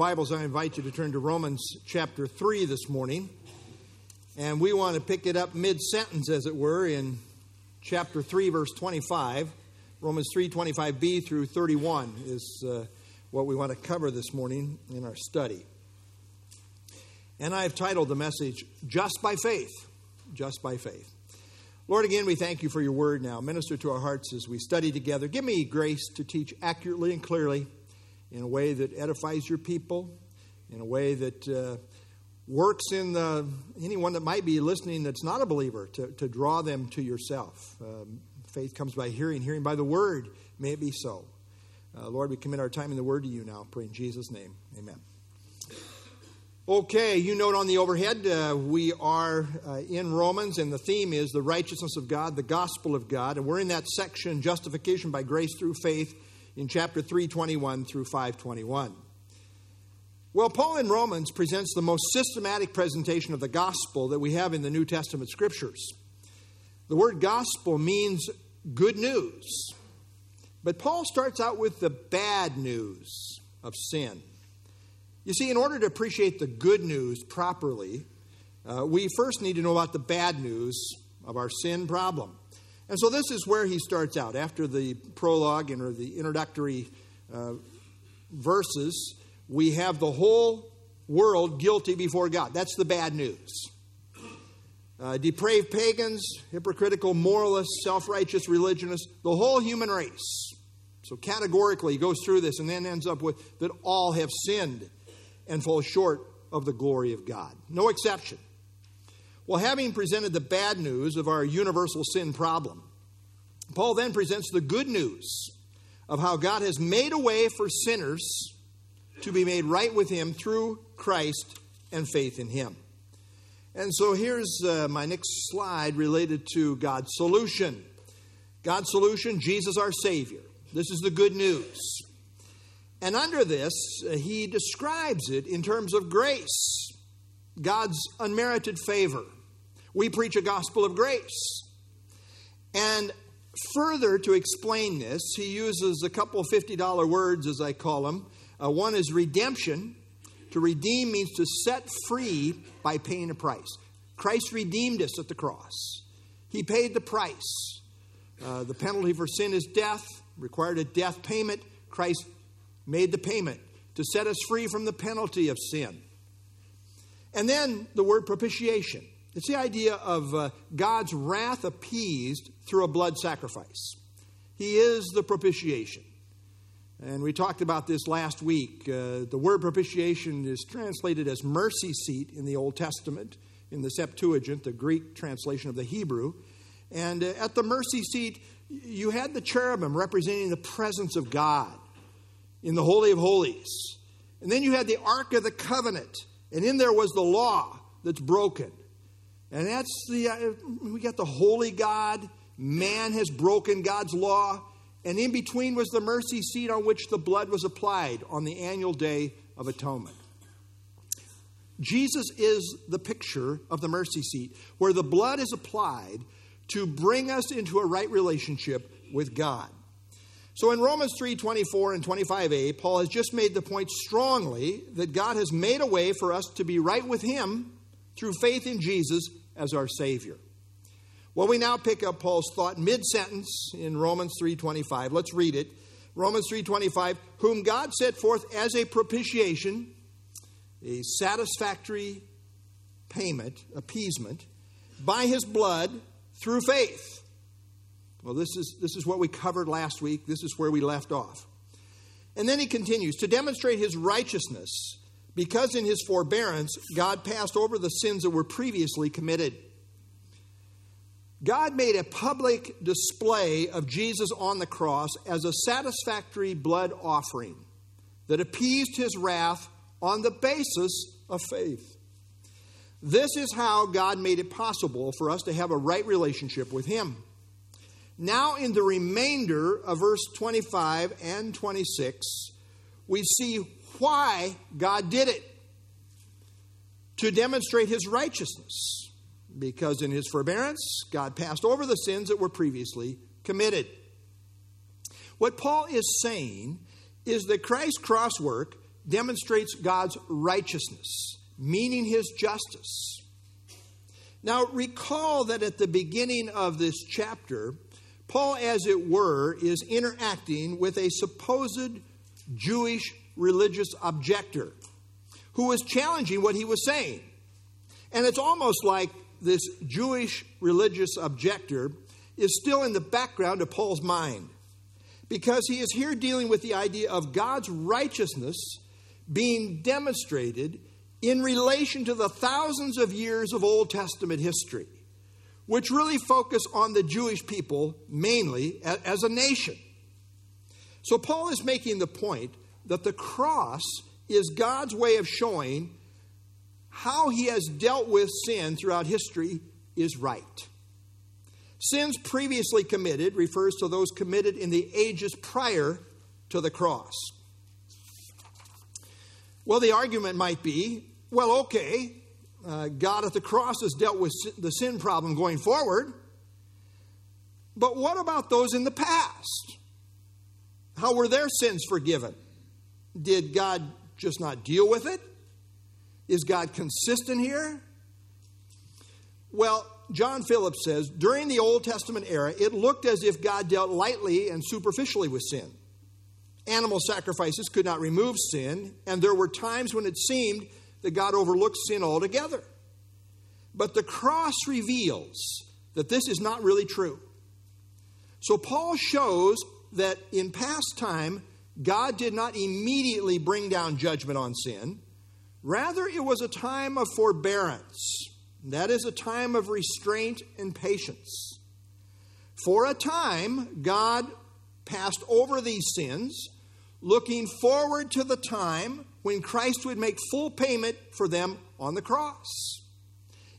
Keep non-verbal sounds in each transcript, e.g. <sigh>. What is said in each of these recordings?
Bibles, I invite you to turn to Romans chapter 3 this morning. And we want to pick it up mid sentence, as it were, in chapter 3, verse 25. Romans 3 25b through 31 is uh, what we want to cover this morning in our study. And I've titled the message, Just by Faith. Just by Faith. Lord, again, we thank you for your word now. Minister to our hearts as we study together. Give me grace to teach accurately and clearly in a way that edifies your people, in a way that uh, works in the, anyone that might be listening that's not a believer to, to draw them to yourself. Um, faith comes by hearing, hearing by the word. May it be so. Uh, Lord, we commit our time in the word to you now. Pray in Jesus' name. Amen. Okay, you note on the overhead, uh, we are uh, in Romans, and the theme is the righteousness of God, the gospel of God. And we're in that section, justification by grace through faith in chapter 321 through 521. Well, Paul in Romans presents the most systematic presentation of the gospel that we have in the New Testament scriptures. The word gospel means good news. But Paul starts out with the bad news of sin. You see, in order to appreciate the good news properly, uh, we first need to know about the bad news of our sin problem. And so this is where he starts out. After the prologue and or the introductory uh, verses, we have the whole world guilty before God. That's the bad news. Uh, depraved pagans, hypocritical moralists, self righteous religionists, the whole human race. So categorically, he goes through this and then ends up with that all have sinned and fall short of the glory of God. No exception. Well, having presented the bad news of our universal sin problem, Paul then presents the good news of how God has made a way for sinners to be made right with Him through Christ and faith in Him. And so here's uh, my next slide related to God's solution. God's solution, Jesus our Savior. This is the good news. And under this, uh, he describes it in terms of grace, God's unmerited favor. We preach a gospel of grace. And further to explain this, he uses a couple $50 words, as I call them. Uh, one is redemption. To redeem means to set free by paying a price. Christ redeemed us at the cross, He paid the price. Uh, the penalty for sin is death, required a death payment. Christ made the payment to set us free from the penalty of sin. And then the word propitiation. It's the idea of uh, God's wrath appeased through a blood sacrifice. He is the propitiation. And we talked about this last week. Uh, the word propitiation is translated as mercy seat in the Old Testament, in the Septuagint, the Greek translation of the Hebrew. And uh, at the mercy seat, you had the cherubim representing the presence of God in the Holy of Holies. And then you had the Ark of the Covenant, and in there was the law that's broken. And that's the, uh, we got the holy God. Man has broken God's law. And in between was the mercy seat on which the blood was applied on the annual day of atonement. Jesus is the picture of the mercy seat, where the blood is applied to bring us into a right relationship with God. So in Romans 3 24 and 25a, Paul has just made the point strongly that God has made a way for us to be right with Him through faith in Jesus as our Savior. Well, we now pick up Paul's thought mid sentence in Romans 3:25. Let's read it. Romans 3:25, whom God set forth as a propitiation, a satisfactory payment, appeasement, by his blood through faith. Well, this is, this is what we covered last week. This is where we left off. And then he continues to demonstrate his righteousness because in his forbearance, God passed over the sins that were previously committed. God made a public display of Jesus on the cross as a satisfactory blood offering that appeased his wrath on the basis of faith. This is how God made it possible for us to have a right relationship with him. Now, in the remainder of verse 25 and 26, we see why God did it to demonstrate his righteousness. Because in his forbearance, God passed over the sins that were previously committed. What Paul is saying is that Christ's cross work demonstrates God's righteousness, meaning his justice. Now, recall that at the beginning of this chapter, Paul, as it were, is interacting with a supposed Jewish religious objector who was challenging what he was saying. And it's almost like this Jewish religious objector is still in the background of Paul's mind because he is here dealing with the idea of God's righteousness being demonstrated in relation to the thousands of years of Old Testament history, which really focus on the Jewish people mainly as a nation. So, Paul is making the point that the cross is God's way of showing how he has dealt with sin throughout history is right. Sins previously committed refers to those committed in the ages prior to the cross. Well, the argument might be well, okay, uh, God at the cross has dealt with the sin problem going forward, but what about those in the past? How were their sins forgiven? Did God just not deal with it? Is God consistent here? Well, John Phillips says during the Old Testament era, it looked as if God dealt lightly and superficially with sin. Animal sacrifices could not remove sin, and there were times when it seemed that God overlooked sin altogether. But the cross reveals that this is not really true. So Paul shows that in past time, God did not immediately bring down judgment on sin. Rather, it was a time of forbearance. That is a time of restraint and patience. For a time, God passed over these sins, looking forward to the time when Christ would make full payment for them on the cross.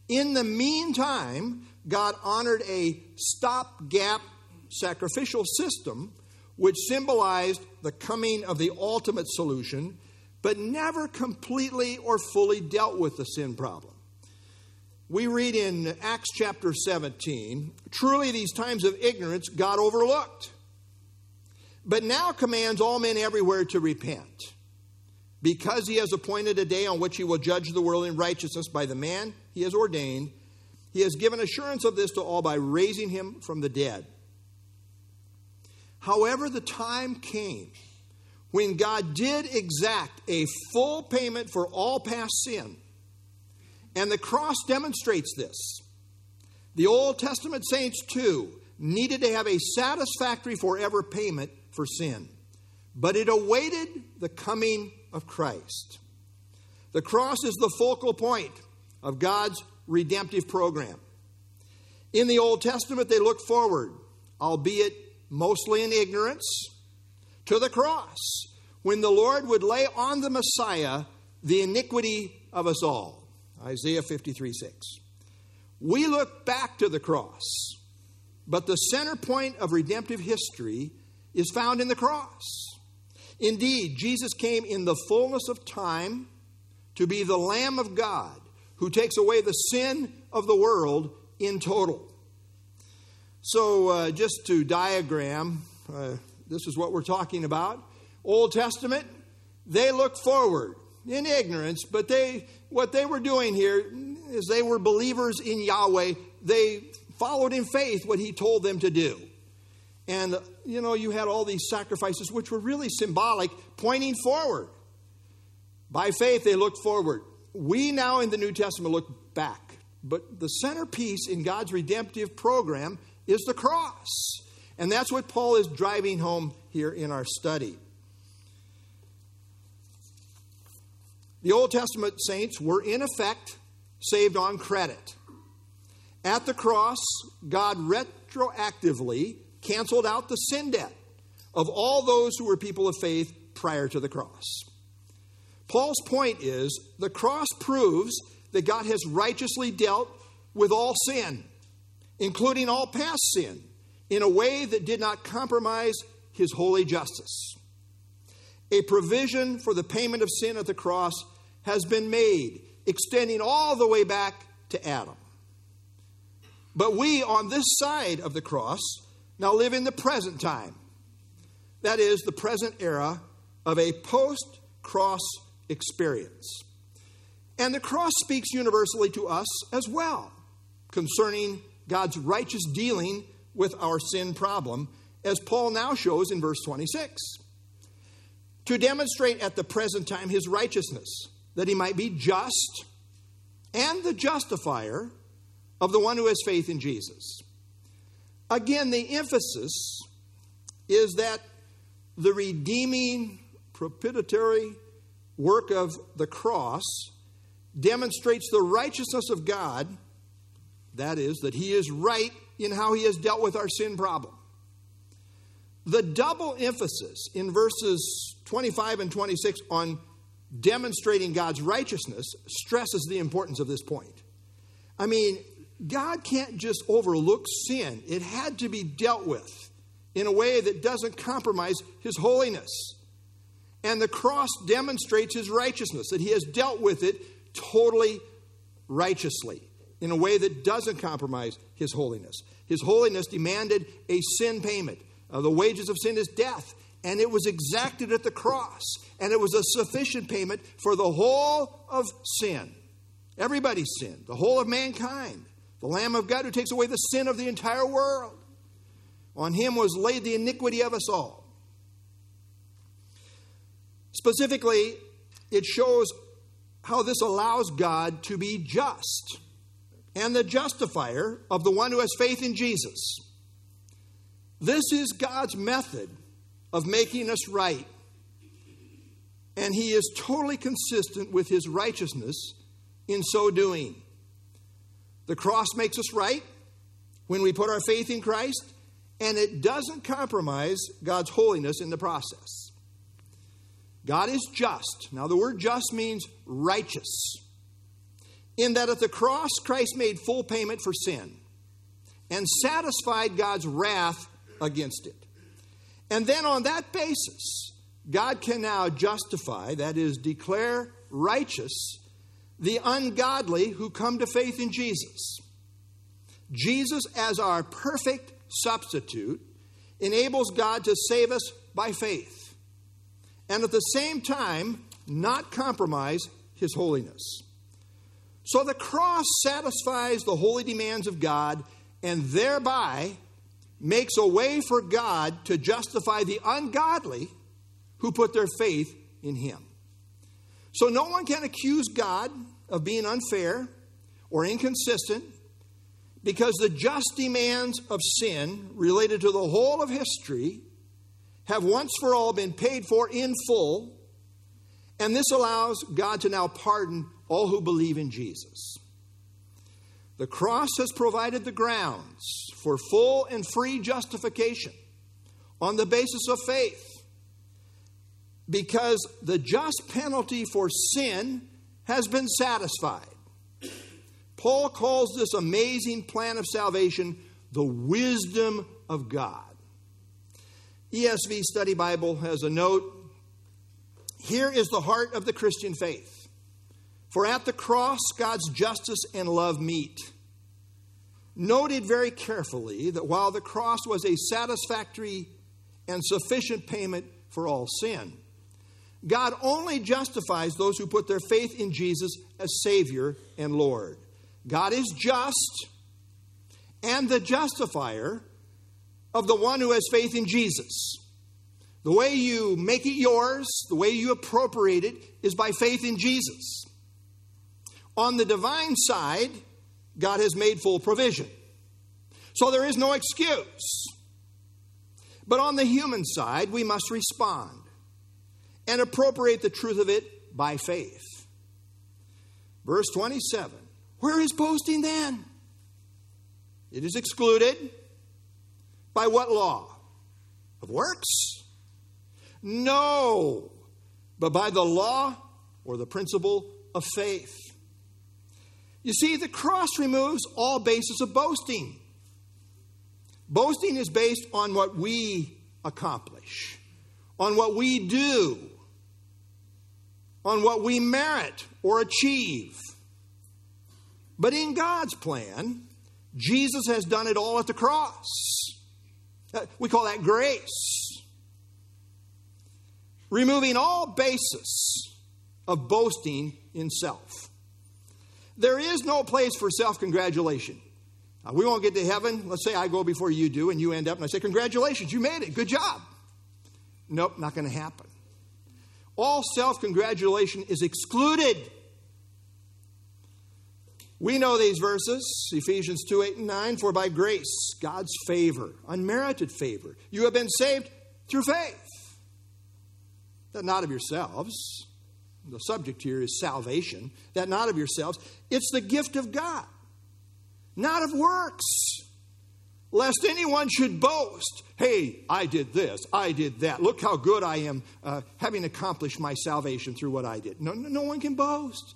In the meantime, God honored a stopgap sacrificial system which symbolized the coming of the ultimate solution, but never completely or fully dealt with the sin problem. We read in Acts chapter 17 truly, these times of ignorance God overlooked, but now commands all men everywhere to repent because he has appointed a day on which he will judge the world in righteousness by the man he has ordained, he has given assurance of this to all by raising him from the dead. However, the time came when God did exact a full payment for all past sin, and the cross demonstrates this. The Old Testament saints, too, needed to have a satisfactory forever payment for sin, but it awaited the coming of Christ. The cross is the focal point of God's redemptive program. In the Old Testament, they looked forward, albeit mostly in ignorance, to the cross when the Lord would lay on the Messiah the iniquity of us all. Isaiah 53 6. We look back to the cross, but the center point of redemptive history is found in the cross. Indeed, Jesus came in the fullness of time to be the Lamb of God who takes away the sin of the world in total. So, uh, just to diagram, uh, this is what we're talking about. Old Testament, they look forward in ignorance, but they what they were doing here is they were believers in Yahweh. They followed in faith what He told them to do. And, you know, you had all these sacrifices, which were really symbolic, pointing forward. By faith, they looked forward. We now in the New Testament look back. But the centerpiece in God's redemptive program is the cross. And that's what Paul is driving home here in our study. The Old Testament saints were, in effect, saved on credit. At the cross, God retroactively canceled out the sin debt of all those who were people of faith prior to the cross. Paul's point is the cross proves that God has righteously dealt with all sin, including all past sin, in a way that did not compromise his holy justice. A provision for the payment of sin at the cross has been made, extending all the way back to Adam. But we, on this side of the cross, now live in the present time. That is, the present era of a post cross experience. And the cross speaks universally to us as well concerning God's righteous dealing with our sin problem, as Paul now shows in verse 26. To demonstrate at the present time his righteousness, that he might be just and the justifier of the one who has faith in Jesus. Again, the emphasis is that the redeeming, propitiatory work of the cross demonstrates the righteousness of God, that is, that He is right in how He has dealt with our sin problem. The double emphasis in verses 25 and 26 on demonstrating God's righteousness stresses the importance of this point. I mean, God can't just overlook sin, it had to be dealt with in a way that doesn't compromise His holiness. And the cross demonstrates His righteousness, that He has dealt with it totally righteously in a way that doesn't compromise His holiness. His holiness demanded a sin payment. Uh, the wages of sin is death, and it was exacted at the cross, and it was a sufficient payment for the whole of sin. Everybody's sin, the whole of mankind. The Lamb of God who takes away the sin of the entire world. On him was laid the iniquity of us all. Specifically, it shows how this allows God to be just and the justifier of the one who has faith in Jesus. This is God's method of making us right. And he is totally consistent with his righteousness in so doing. The cross makes us right when we put our faith in Christ, and it doesn't compromise God's holiness in the process. God is just. Now, the word just means righteous. In that at the cross, Christ made full payment for sin and satisfied God's wrath against it. And then on that basis, God can now justify, that is, declare righteous, the ungodly who come to faith in Jesus. Jesus, as our perfect substitute, enables God to save us by faith, and at the same time, not compromise his holiness. So the cross satisfies the holy demands of God and thereby makes a way for God to justify the ungodly who put their faith in him. So no one can accuse God of being unfair or inconsistent because the just demands of sin related to the whole of history have once for all been paid for in full, and this allows God to now pardon all who believe in Jesus. The cross has provided the grounds for full and free justification on the basis of faith because the just penalty for sin has been satisfied. Paul calls this amazing plan of salvation the wisdom of God. ESV Study Bible has a note. Here is the heart of the Christian faith. For at the cross, God's justice and love meet. Noted very carefully that while the cross was a satisfactory and sufficient payment for all sin, God only justifies those who put their faith in Jesus as Savior and Lord. God is just and the justifier of the one who has faith in Jesus. The way you make it yours, the way you appropriate it, is by faith in Jesus. On the divine side, God has made full provision. So there is no excuse. But on the human side, we must respond and appropriate the truth of it by faith. Verse 27 Where is boasting then? It is excluded. By what law? Of works? No, but by the law or the principle of faith. You see, the cross removes all basis of boasting. Boasting is based on what we accomplish, on what we do, on what we merit or achieve. But in God's plan, Jesus has done it all at the cross. Uh, we call that grace. removing all basis of boasting in self. There is no place for self congratulation. we won't get to heaven. Let's say I go before you do, and you end up, and I say, Congratulations, you made it. Good job. Nope, not going to happen. All self congratulation is excluded. We know these verses, Ephesians 2 8 and 9. For by grace, God's favor, unmerited favor, you have been saved through faith. That not of yourselves. The subject here is salvation. That not of yourselves. It's the gift of God, not of works, lest anyone should boast. Hey, I did this, I did that. Look how good I am uh, having accomplished my salvation through what I did. No, no, no one can boast.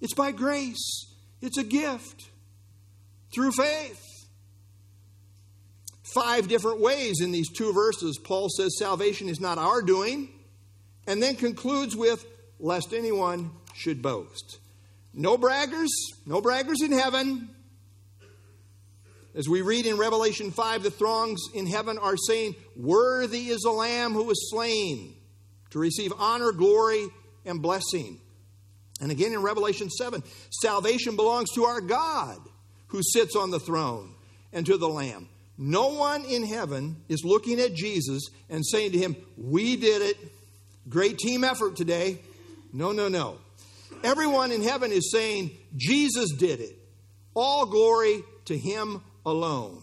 It's by grace. It's a gift through faith. Five different ways in these two verses, Paul says salvation is not our doing, and then concludes with, lest anyone should boast. No braggers, no braggers in heaven. As we read in Revelation 5, the throngs in heaven are saying, Worthy is the Lamb who was slain to receive honor, glory, and blessing. And again in Revelation 7, salvation belongs to our God who sits on the throne and to the Lamb. No one in heaven is looking at Jesus and saying to him, We did it. Great team effort today. No, no, no. Everyone in heaven is saying, Jesus did it. All glory to him alone.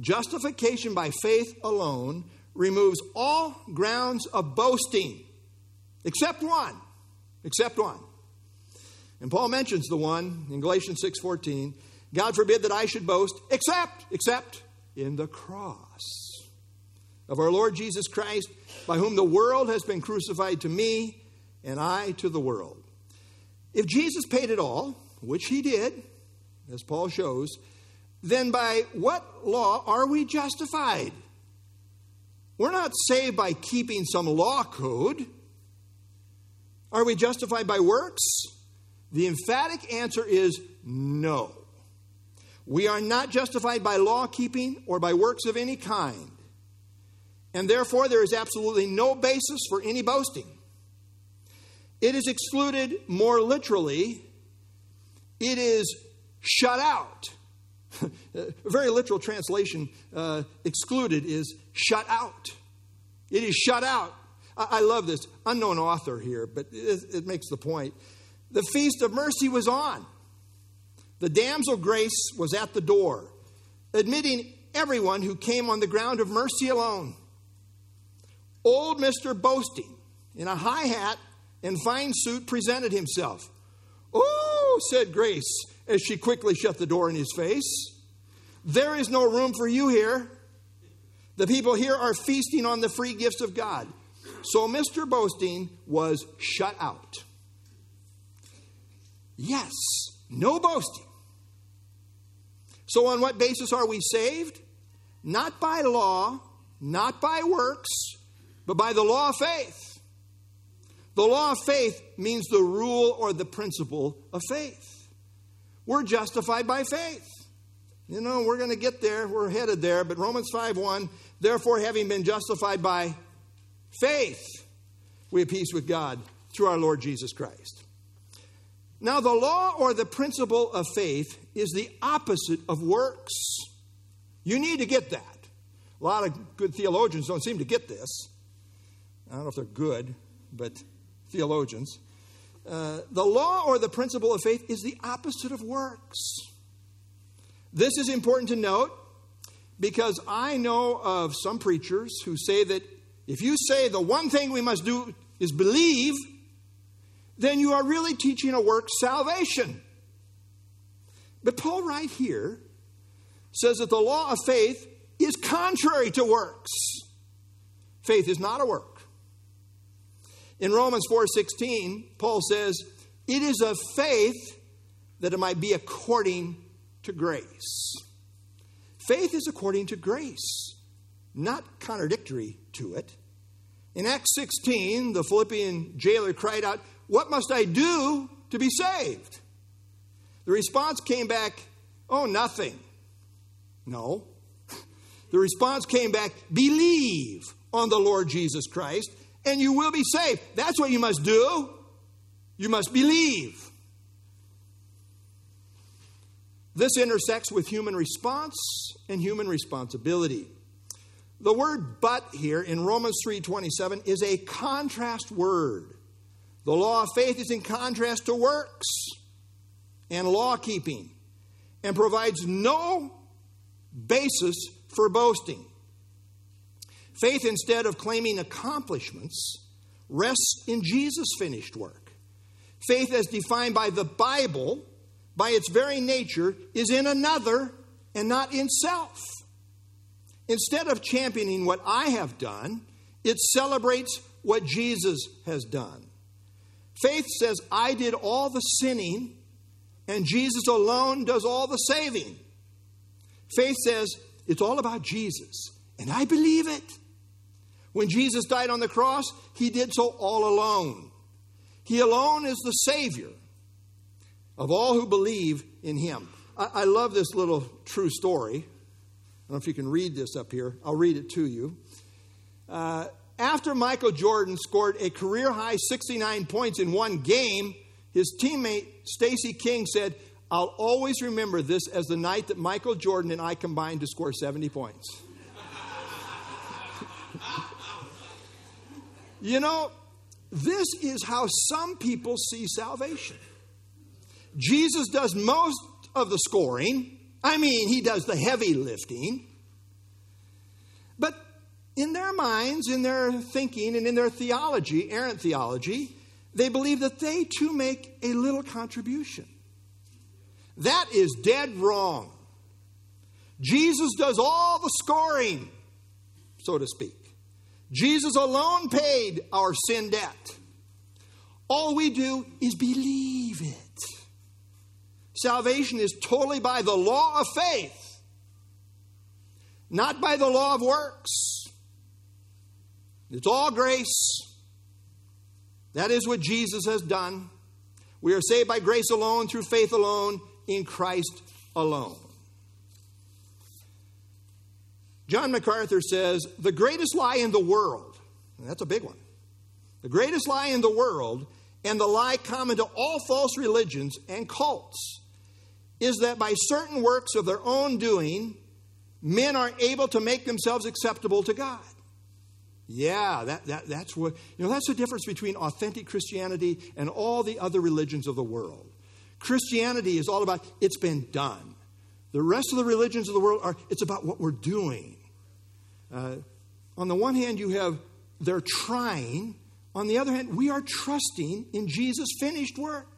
Justification by faith alone removes all grounds of boasting, except one. Except one. And Paul mentions the one in Galatians 6:14, God forbid that I should boast except except in the cross of our Lord Jesus Christ, by whom the world has been crucified to me and I to the world. If Jesus paid it all, which he did, as Paul shows, then by what law are we justified? We're not saved by keeping some law code. Are we justified by works? The emphatic answer is no. We are not justified by law keeping or by works of any kind. And therefore, there is absolutely no basis for any boasting. It is excluded more literally, it is shut out. <laughs> A very literal translation, uh, excluded, is shut out. It is shut out. I, I love this. Unknown author here, but it, it makes the point. The feast of mercy was on. The damsel Grace was at the door, admitting everyone who came on the ground of mercy alone. Old Mr. Boasting, in a high hat and fine suit, presented himself. Oh, said Grace as she quickly shut the door in his face. There is no room for you here. The people here are feasting on the free gifts of God. So Mr. Boasting was shut out. Yes, no boasting. So, on what basis are we saved? Not by law, not by works, but by the law of faith. The law of faith means the rule or the principle of faith. We're justified by faith. You know, we're going to get there, we're headed there, but Romans 5 1, therefore, having been justified by faith, we have peace with God through our Lord Jesus Christ. Now, the law or the principle of faith is the opposite of works. You need to get that. A lot of good theologians don't seem to get this. I don't know if they're good, but theologians. Uh, the law or the principle of faith is the opposite of works. This is important to note because I know of some preachers who say that if you say the one thing we must do is believe, then you are really teaching a work salvation. But Paul, right here, says that the law of faith is contrary to works. Faith is not a work. In Romans 4:16, Paul says, "It is of faith that it might be according to grace." Faith is according to grace, not contradictory to it. In Acts 16, the Philippian jailer cried out, what must I do to be saved? The response came back, Oh, nothing. No. <laughs> The response came back, Believe on the Lord Jesus Christ, and you will be saved. That's what you must do. You must believe. This intersects with human response and human responsibility. The word but here in Romans 3:27 is a contrast word. The law of faith is in contrast to works and law keeping and provides no basis for boasting. Faith, instead of claiming accomplishments, rests in Jesus' finished work. Faith, as defined by the Bible, by its very nature, is in another and not in self. Instead of championing what I have done, it celebrates what Jesus has done. Faith says, I did all the sinning, and Jesus alone does all the saving. Faith says, it's all about Jesus, and I believe it. When Jesus died on the cross, he did so all alone. He alone is the Savior of all who believe in him. I, I love this little true story. I don't know if you can read this up here. I'll read it to you. Uh, after Michael Jordan scored a career high 69 points in one game, his teammate Stacy King said, I'll always remember this as the night that Michael Jordan and I combined to score 70 points. You know, this is how some people see salvation. Jesus does most of the scoring. I mean, he does the heavy lifting. But in their minds, in their thinking, and in their theology, errant theology, they believe that they too make a little contribution. That is dead wrong. Jesus does all the scoring, so to speak. Jesus alone paid our sin debt. All we do is believe it. Salvation is totally by the law of faith, not by the law of works. It's all grace. That is what Jesus has done. We are saved by grace alone, through faith alone, in Christ alone. John MacArthur says the greatest lie in the world, that's a big one, the greatest lie in the world, and the lie common to all false religions and cults, is that by certain works of their own doing, men are able to make themselves acceptable to God. Yeah, that, that, that's what, you know, that's the difference between authentic Christianity and all the other religions of the world. Christianity is all about it's been done. The rest of the religions of the world are, it's about what we're doing. Uh, on the one hand, you have they're trying. On the other hand, we are trusting in Jesus' finished work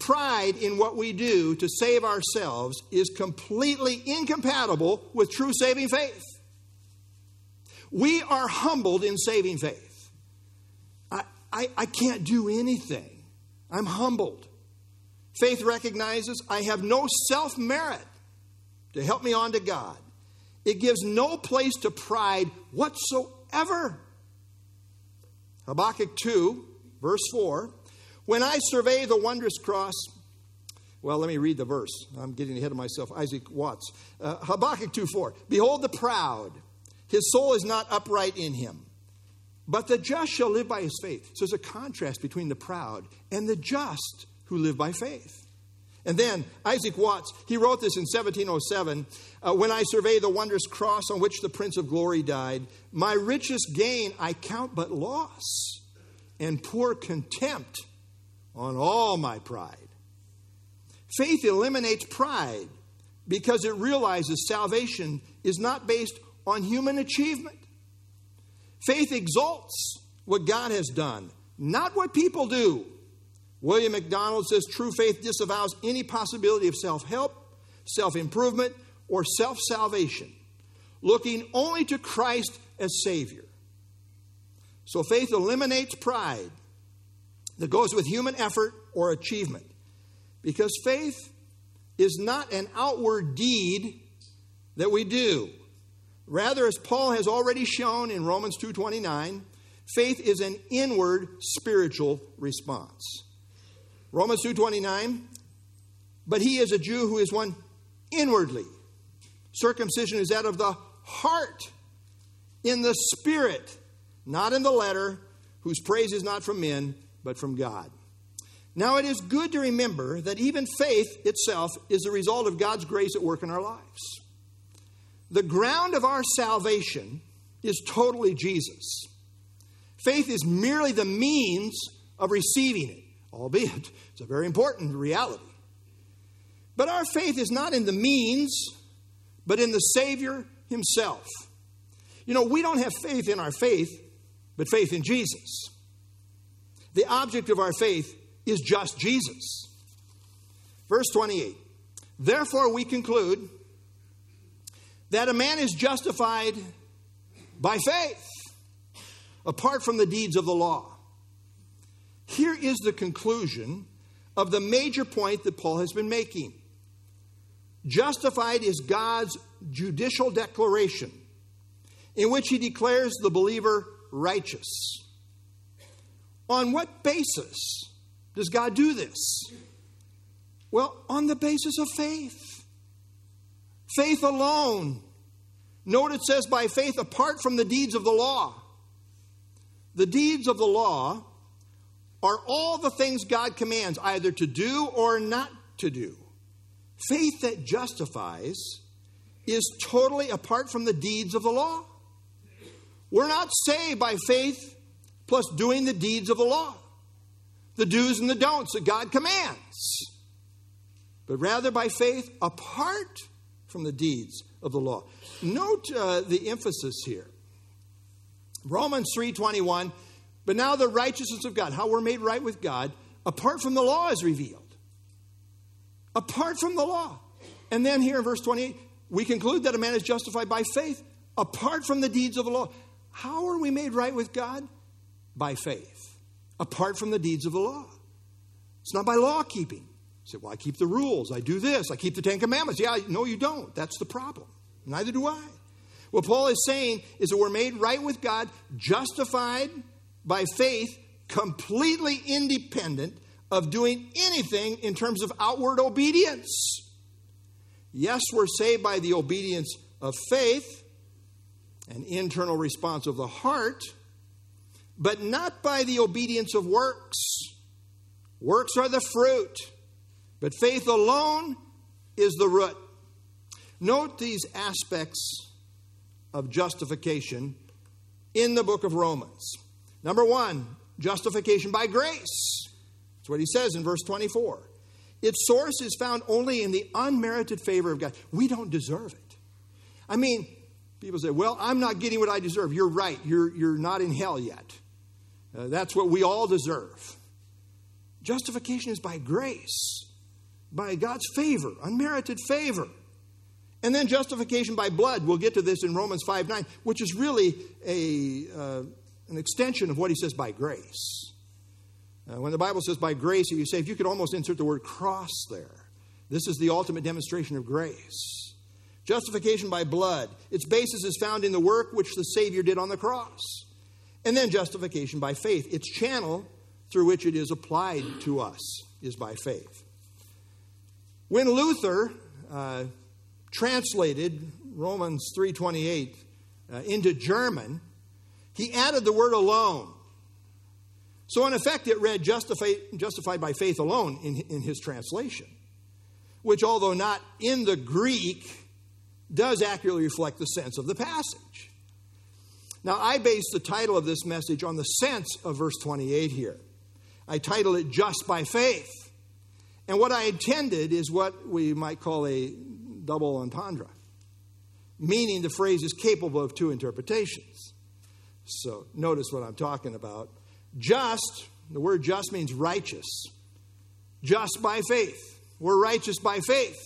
pride in what we do to save ourselves is completely incompatible with true saving faith. We are humbled in saving faith. I, I, I can't do anything. I'm humbled. Faith recognizes I have no self merit to help me on to God. It gives no place to pride whatsoever. Habakkuk 2, verse 4 when I survey the wondrous cross, well, let me read the verse. I'm getting ahead of myself. Isaac Watts. Uh, Habakkuk 2 4. Behold the proud, his soul is not upright in him. But the just shall live by his faith. So there's a contrast between the proud and the just who live by faith. And then Isaac Watts, he wrote this in 1707 uh, When I survey the wondrous cross on which the Prince of Glory died, my richest gain I count but loss and pour contempt on all my pride. Faith eliminates pride because it realizes salvation is not based on human achievement. Faith exalts what God has done, not what people do. William MacDonald says true faith disavows any possibility of self help, self improvement, or self salvation, looking only to Christ as Savior. So faith eliminates pride that goes with human effort or achievement. Because faith is not an outward deed that we do. Rather, as Paul has already shown in Romans 2:29, faith is an inward spiritual response. Romans 2:29, but he is a Jew who is one inwardly. Circumcision is that of the heart in the spirit not in the letter, whose praise is not from men, but from God. Now, it is good to remember that even faith itself is the result of God's grace at work in our lives. The ground of our salvation is totally Jesus. Faith is merely the means of receiving it, albeit it's a very important reality. But our faith is not in the means, but in the Savior Himself. You know, we don't have faith in our faith, but faith in Jesus. The object of our faith is just Jesus. Verse 28 Therefore, we conclude that a man is justified by faith apart from the deeds of the law. Here is the conclusion of the major point that Paul has been making. Justified is God's judicial declaration in which he declares the believer righteous. On what basis does God do this? Well, on the basis of faith. Faith alone. Note it says by faith apart from the deeds of the law. The deeds of the law are all the things God commands either to do or not to do. Faith that justifies is totally apart from the deeds of the law. We're not saved by faith plus doing the deeds of the law, the do's and the don'ts that God commands, but rather by faith apart from the deeds of the law. Note uh, the emphasis here. Romans 3:21, but now the righteousness of God, how we're made right with God, apart from the law is revealed. Apart from the law. And then here in verse 28, we conclude that a man is justified by faith apart from the deeds of the law. How are we made right with God? By faith, apart from the deeds of the law. It's not by law keeping. You say, well, I keep the rules. I do this. I keep the Ten Commandments. Yeah, no, you don't. That's the problem. Neither do I. What Paul is saying is that we're made right with God, justified by faith, completely independent of doing anything in terms of outward obedience. Yes, we're saved by the obedience of faith, an internal response of the heart, but not by the obedience of works. Works are the fruit, but faith alone is the root. Note these aspects of justification in the book of Romans. Number one, justification by grace. That's what he says in verse 24. Its source is found only in the unmerited favor of God. We don't deserve it. I mean, people say, well, I'm not getting what I deserve. You're right. You're, you're not in hell yet. Uh, that's what we all deserve. Justification is by grace, by God's favor, unmerited favor. And then justification by blood. We'll get to this in Romans 5 9, which is really a, uh, an extension of what he says by grace. Uh, when the Bible says by grace are you saved, you could almost insert the word cross there. This is the ultimate demonstration of grace. Justification by blood. Its basis is found in the work which the Savior did on the cross. And then justification by faith. Its channel through which it is applied to us is by faith. When Luther uh, translated Romans 3:28 uh, into German, he added the word alone. So in effect, it read justified, justified by faith alone in, in his translation, which, although not in the Greek, does accurately reflect the sense of the passage. Now, I base the title of this message on the sense of verse 28 here. I title it Just by Faith. And what I intended is what we might call a double entendre, meaning the phrase is capable of two interpretations. So notice what I'm talking about. Just, the word just means righteous. Just by faith. We're righteous by faith.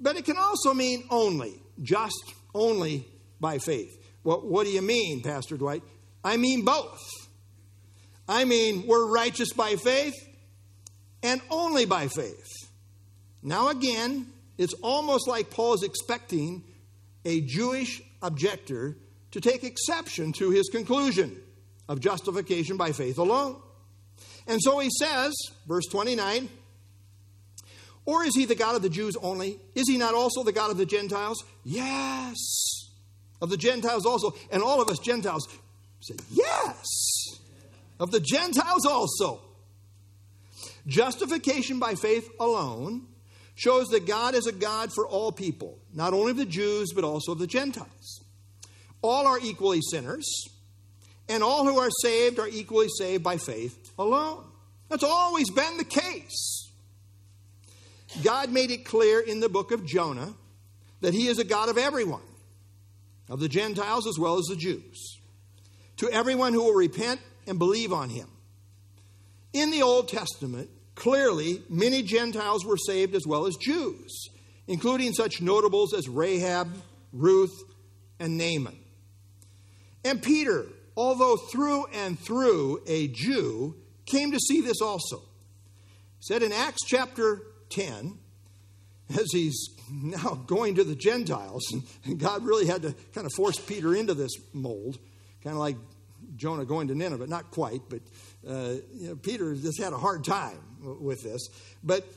But it can also mean only, just only by faith. What do you mean, Pastor Dwight? I mean both. I mean, we're righteous by faith and only by faith. Now, again, it's almost like Paul is expecting a Jewish objector to take exception to his conclusion of justification by faith alone. And so he says, verse 29, or is he the God of the Jews only? Is he not also the God of the Gentiles? Yes, of the Gentiles also. And all of us Gentiles, said, Yes, of the Gentiles also. Justification by faith alone shows that God is a God for all people, not only of the Jews, but also of the Gentiles. All are equally sinners, and all who are saved are equally saved by faith alone. That's always been the case. God made it clear in the book of Jonah that He is a God of everyone, of the Gentiles as well as the Jews, to everyone who will repent and believe on Him. In the Old Testament, clearly many Gentiles were saved as well as Jews, including such notables as Rahab, Ruth, and Naaman. And Peter, although through and through a Jew, came to see this also. He said in Acts chapter 10, as he's now <laughs> going to the Gentiles, and God really had to kind of force Peter into this mold, kind of like Jonah going to Nineveh, not quite, but uh, you know, Peter just had a hard time with this. But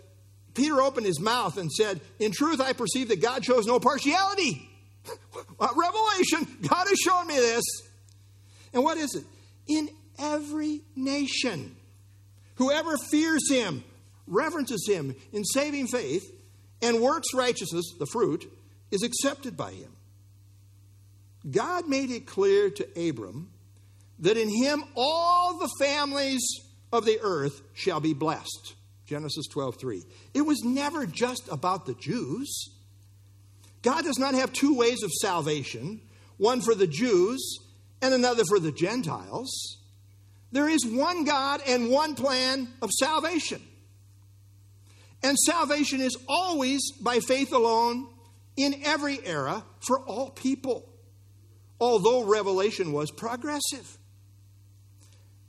Peter opened his mouth and said, In truth, I perceive that God shows no partiality. <laughs> Revelation, God has shown me this. And what is it? In every nation, whoever fears him, reverences him in saving faith, and works righteousness, the fruit, is accepted by him. God made it clear to Abram that in him all the families of the earth shall be blessed. Genesis 12:3. It was never just about the Jews. God does not have two ways of salvation, one for the Jews and another for the Gentiles. There is one God and one plan of salvation. And salvation is always by faith alone in every era for all people, although revelation was progressive.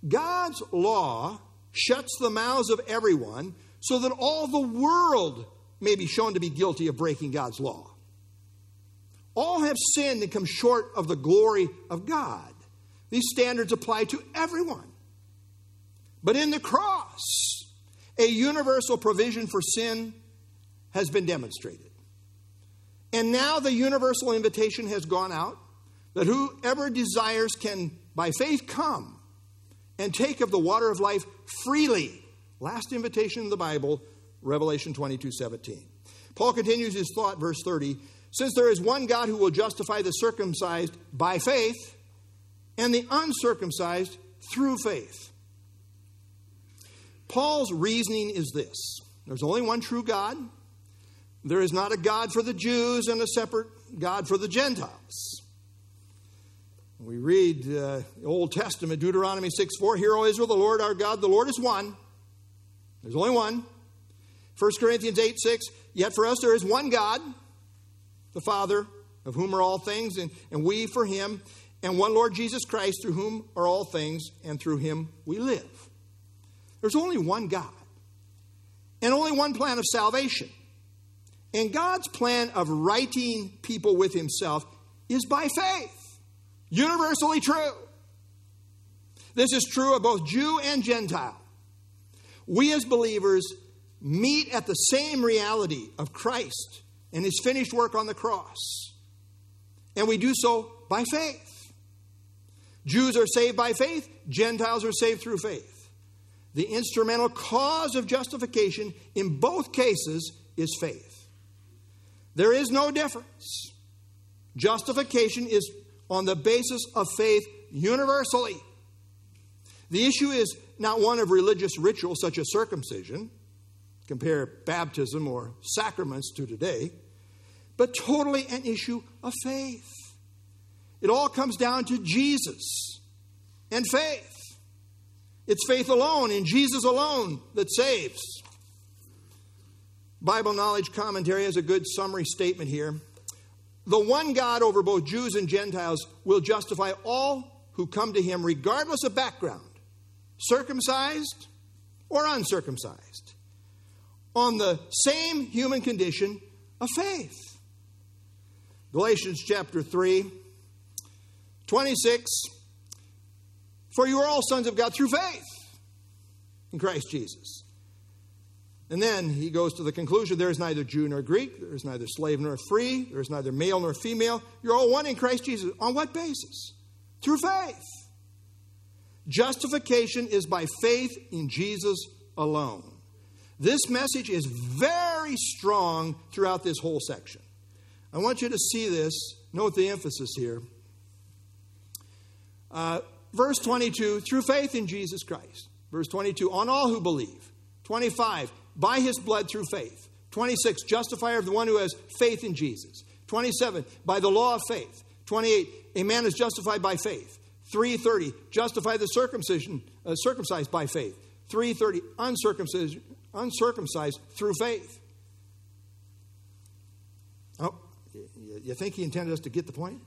God's law shuts the mouths of everyone so that all the world may be shown to be guilty of breaking God's law. All have sinned and come short of the glory of God. These standards apply to everyone. But in the cross, a universal provision for sin has been demonstrated. And now the universal invitation has gone out that whoever desires can, by faith, come and take of the water of life freely. Last invitation in the Bible, Revelation 22 17. Paul continues his thought, verse 30. Since there is one God who will justify the circumcised by faith and the uncircumcised through faith. Paul's reasoning is this there's only one true God. There is not a God for the Jews and a separate God for the Gentiles. We read uh, the Old Testament, Deuteronomy 6 4, Hear, O Israel, the Lord our God, the Lord is one. There's only one. 1 Corinthians 8 6, Yet for us there is one God, the Father, of whom are all things, and, and we for him, and one Lord Jesus Christ, through whom are all things, and through him we live. There's only one God, and only one plan of salvation. And God's plan of righting people with himself is by faith. Universally true. This is true of both Jew and Gentile. We as believers meet at the same reality of Christ and his finished work on the cross. And we do so by faith. Jews are saved by faith, Gentiles are saved through faith. The instrumental cause of justification in both cases is faith. There is no difference. Justification is on the basis of faith universally. The issue is not one of religious ritual such as circumcision, compare baptism or sacraments to today, but totally an issue of faith. It all comes down to Jesus and faith. It's faith alone in Jesus alone that saves. Bible Knowledge Commentary has a good summary statement here. The one God over both Jews and Gentiles will justify all who come to him, regardless of background, circumcised or uncircumcised, on the same human condition of faith. Galatians chapter 3, 26. For you are all sons of God through faith in Christ Jesus. And then he goes to the conclusion there is neither Jew nor Greek, there is neither slave nor free, there is neither male nor female. You're all one in Christ Jesus. On what basis? Through faith. Justification is by faith in Jesus alone. This message is very strong throughout this whole section. I want you to see this. Note the emphasis here. Uh, verse 22 through faith in Jesus Christ. Verse 22 on all who believe. 25 by his blood through faith. 26 justifier of the one who has faith in Jesus. 27 by the law of faith. 28 a man is justified by faith. 330 justify the circumcision uh, circumcised by faith. 330 uncircumcised uncircumcised through faith. Oh, you think he intended us to get the point?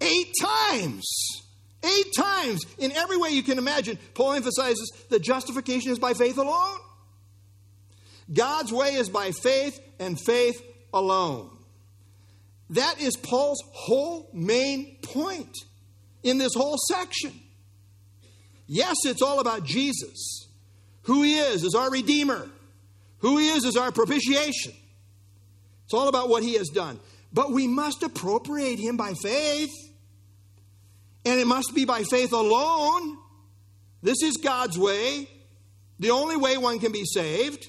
Eight times. Eight times. In every way you can imagine, Paul emphasizes that justification is by faith alone. God's way is by faith and faith alone. That is Paul's whole main point in this whole section. Yes, it's all about Jesus, who he is as our Redeemer, who he is as our propitiation. It's all about what he has done. But we must appropriate him by faith. And it must be by faith alone. This is God's way, the only way one can be saved.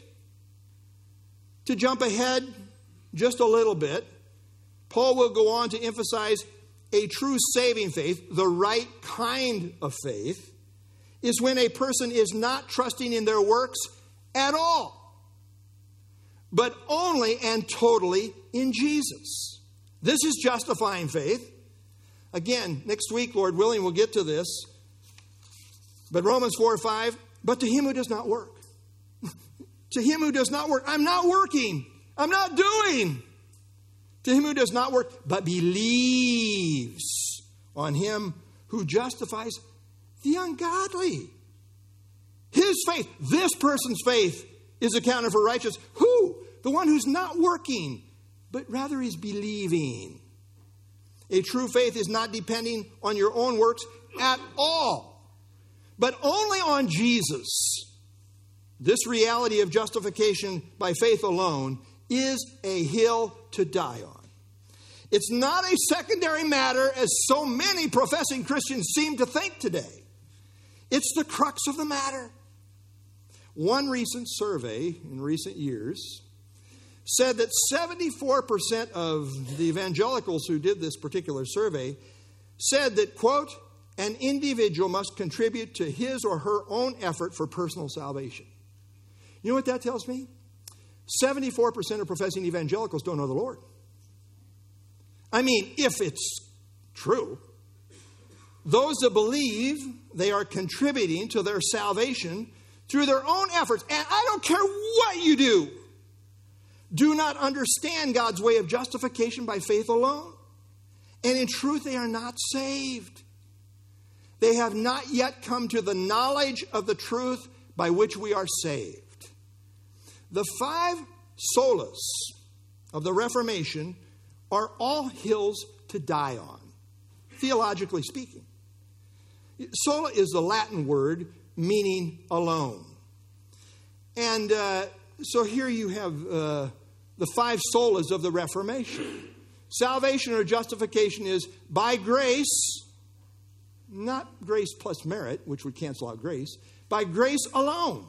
To jump ahead just a little bit, Paul will go on to emphasize a true saving faith, the right kind of faith, is when a person is not trusting in their works at all, but only and totally in Jesus. This is justifying faith. Again, next week, Lord willing, we'll get to this. But Romans 4 or 5, but to him who does not work. <laughs> to him who does not work. I'm not working. I'm not doing. To him who does not work, but believes on him who justifies the ungodly. His faith, this person's faith, is accounted for righteous. Who? The one who's not working, but rather is believing. A true faith is not depending on your own works at all, but only on Jesus. This reality of justification by faith alone is a hill to die on. It's not a secondary matter as so many professing Christians seem to think today. It's the crux of the matter. One recent survey in recent years said that 74% of the evangelicals who did this particular survey said that, quote, an individual must contribute to his or her own effort for personal salvation. You know what that tells me? 74% of professing evangelicals don't know the Lord. I mean, if it's true, those that believe they are contributing to their salvation through their own efforts, and I don't care what you do, do not understand God's way of justification by faith alone. And in truth, they are not saved. They have not yet come to the knowledge of the truth by which we are saved. The five solas of the Reformation are all hills to die on, theologically speaking. Sola is the Latin word meaning alone. And uh, so here you have uh, the five solas of the Reformation. Salvation or justification is by grace, not grace plus merit, which would cancel out grace, by grace alone,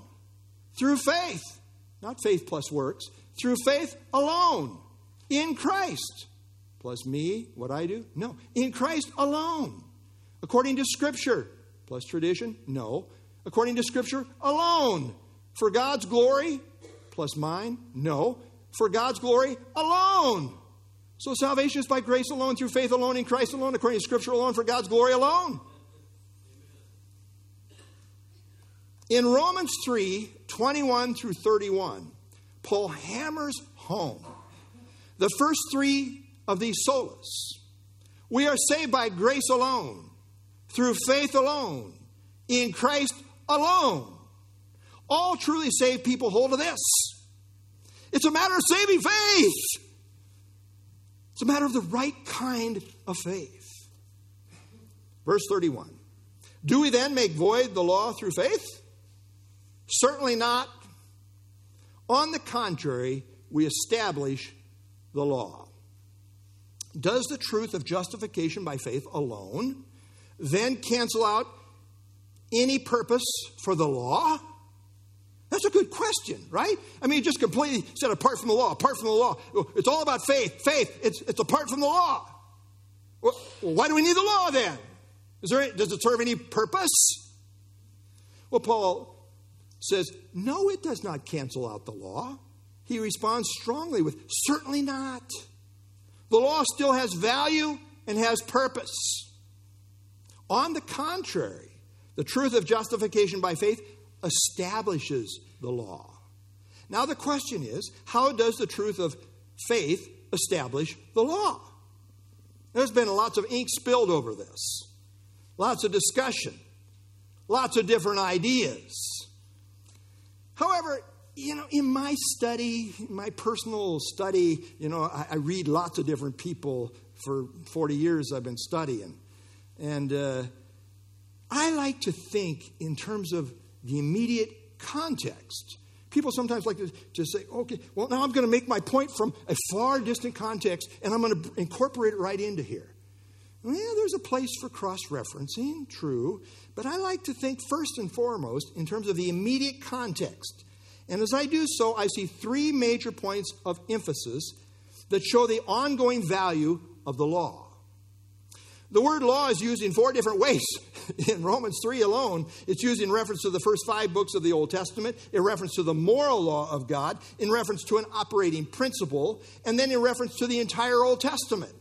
through faith, not faith plus works, through faith alone, in Christ. Plus me, what I do? No, in Christ alone. According to Scripture, plus tradition? No. According to Scripture alone. For God's glory, plus mine? No for God's glory alone. So salvation is by grace alone, through faith alone, in Christ alone, according to Scripture alone, for God's glory alone. In Romans 3 21 through 31, Paul hammers home the first three of these solas. We are saved by grace alone, through faith alone, in Christ alone. All truly saved people hold to this. It's a matter of saving faith. It's a matter of the right kind of faith. Verse 31 Do we then make void the law through faith? Certainly not. On the contrary, we establish the law. Does the truth of justification by faith alone then cancel out any purpose for the law? That's a good question, right? I mean, just completely said apart from the law, apart from the law. It's all about faith. Faith, it's, it's apart from the law. Well, why do we need the law then? Is there, does it serve any purpose? Well, Paul says, no, it does not cancel out the law. He responds strongly with, certainly not. The law still has value and has purpose. On the contrary, the truth of justification by faith establishes the law. Now, the question is how does the truth of faith establish the law? There's been lots of ink spilled over this, lots of discussion, lots of different ideas. However, you know, in my study, my personal study, you know, I, I, read lots of different people for 40 years I've been studying. And uh, I like to think in terms of the immediate context. People sometimes like to, to say, okay, well, now I'm going to make my point from a far distant context and I'm going to incorporate it right into here. Well, yeah, there's a place for cross referencing, true, but I like to think first and foremost in terms of the immediate context. And as I do so, I see three major points of emphasis that show the ongoing value of the law. The word law is used in four different ways. <laughs> In Romans 3 alone, it's used in reference to the first five books of the Old Testament, in reference to the moral law of God, in reference to an operating principle, and then in reference to the entire Old Testament.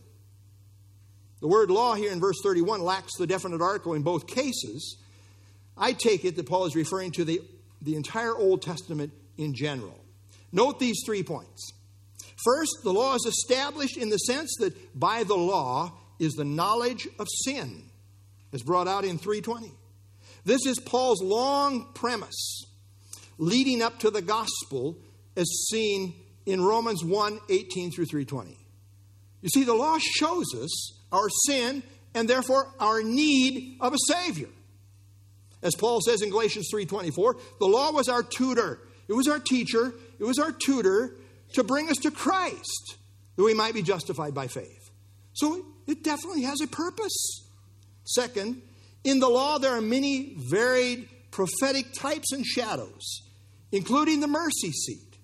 The word law here in verse 31 lacks the definite article in both cases. I take it that Paul is referring to the, the entire Old Testament in general. Note these three points. First, the law is established in the sense that by the law, is the knowledge of sin, as brought out in 320. This is Paul's long premise leading up to the gospel as seen in Romans 1 18 through 320. You see, the law shows us our sin and therefore our need of a Savior. As Paul says in Galatians 3:24, the law was our tutor. It was our teacher, it was our tutor to bring us to Christ, that we might be justified by faith. So it definitely has a purpose. Second, in the law, there are many varied prophetic types and shadows, including the mercy seat,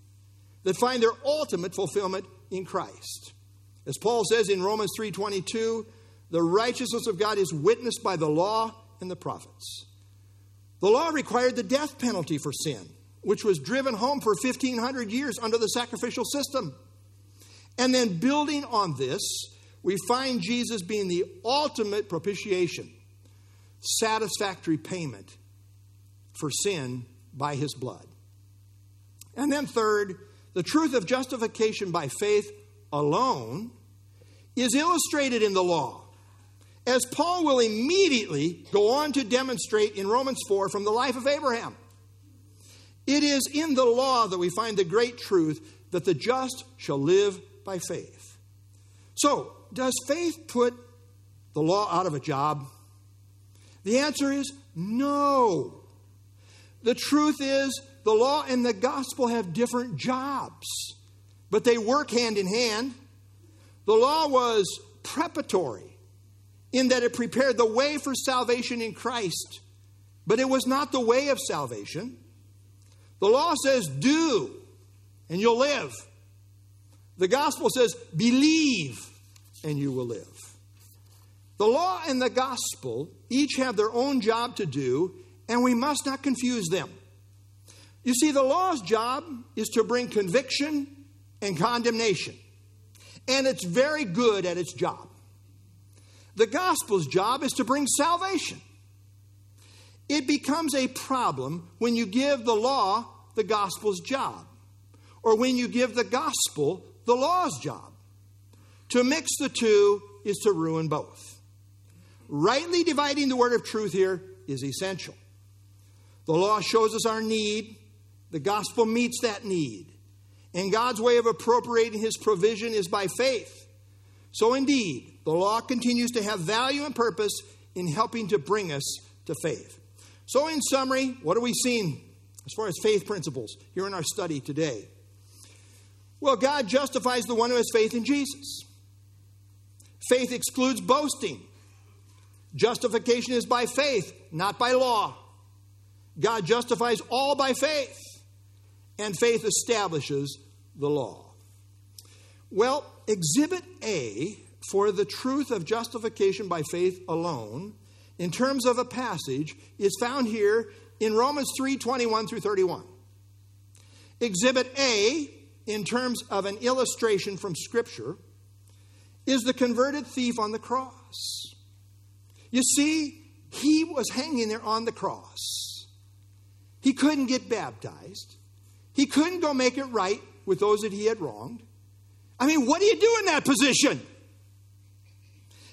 that find their ultimate fulfillment in Christ. As Paul says in Romans 3:22, the righteousness of God is witnessed by the law and the prophets. The law required the death penalty for sin, which was driven home for 1500 years under the sacrificial system. And then building on this, we find Jesus being the ultimate propitiation, satisfactory payment for sin by his blood. And then, third, the truth of justification by faith alone is illustrated in the law, as Paul will immediately go on to demonstrate in Romans 4 from the life of Abraham. It is in the law that we find the great truth that the just shall live by faith. So, does faith put the law out of a job? The answer is no. The truth is, the law and the gospel have different jobs, but they work hand in hand. The law was preparatory in that it prepared the way for salvation in Christ, but it was not the way of salvation. The law says, do, and you'll live. The gospel says, believe, and you will live. The law and the gospel each have their own job to do, and we must not confuse them. You see, the law's job is to bring conviction and condemnation, and it's very good at its job. The gospel's job is to bring salvation. It becomes a problem when you give the law the gospel's job, or when you give the gospel the law's job. To mix the two is to ruin both. Rightly dividing the word of truth here is essential. The law shows us our need, the gospel meets that need. And God's way of appropriating his provision is by faith. So, indeed, the law continues to have value and purpose in helping to bring us to faith. So, in summary, what are we seeing as far as faith principles here in our study today? Well, God justifies the one who has faith in Jesus. Faith excludes boasting. Justification is by faith, not by law. God justifies all by faith, and faith establishes the law. Well, Exhibit A for the truth of justification by faith alone, in terms of a passage, is found here in Romans 3 21 through 31. Exhibit A, in terms of an illustration from Scripture, is the converted thief on the cross. You see, he was hanging there on the cross. He couldn't get baptized. He couldn't go make it right with those that he had wronged. I mean, what do you do in that position?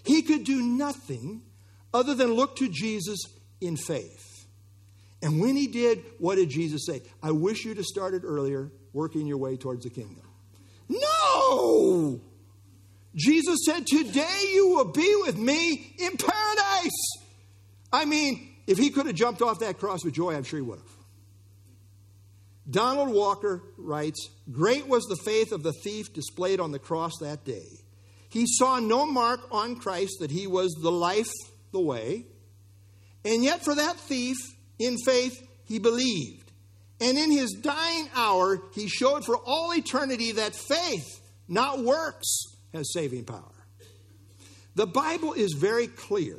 He could do nothing other than look to Jesus in faith. And when he did, what did Jesus say? I wish you'd have started earlier working your way towards the kingdom. No! Jesus said, Today you will be with me in paradise. I mean, if he could have jumped off that cross with joy, I'm sure he would have. Donald Walker writes Great was the faith of the thief displayed on the cross that day. He saw no mark on Christ that he was the life, the way. And yet, for that thief, in faith, he believed. And in his dying hour, he showed for all eternity that faith, not works, has saving power. The Bible is very clear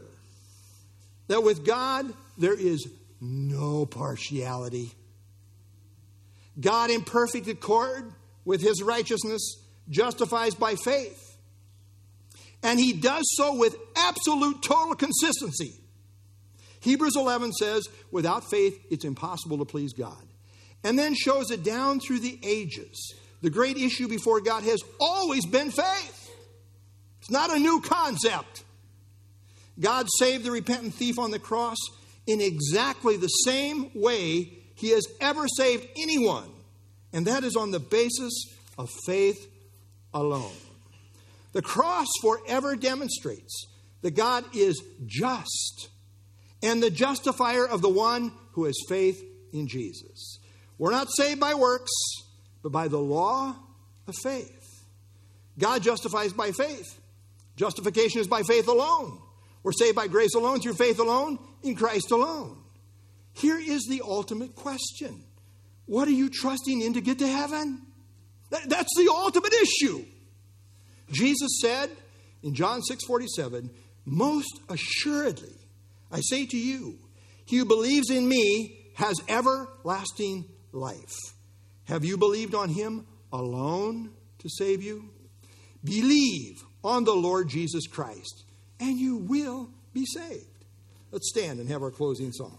that with God there is no partiality. God, in perfect accord with his righteousness, justifies by faith. And he does so with absolute total consistency. Hebrews 11 says, without faith, it's impossible to please God. And then shows it down through the ages. The great issue before God has always been faith. It's not a new concept. God saved the repentant thief on the cross in exactly the same way he has ever saved anyone, and that is on the basis of faith alone. The cross forever demonstrates that God is just and the justifier of the one who has faith in Jesus. We're not saved by works, but by the law of faith. God justifies by faith. Justification is by faith alone. We're saved by grace alone, through faith alone, in Christ alone. Here is the ultimate question What are you trusting in to get to heaven? That's the ultimate issue. Jesus said in John 6 47, Most assuredly, I say to you, he who believes in me has everlasting life. Have you believed on him alone to save you? Believe on the Lord Jesus Christ, and you will be saved. Let's stand and have our closing song.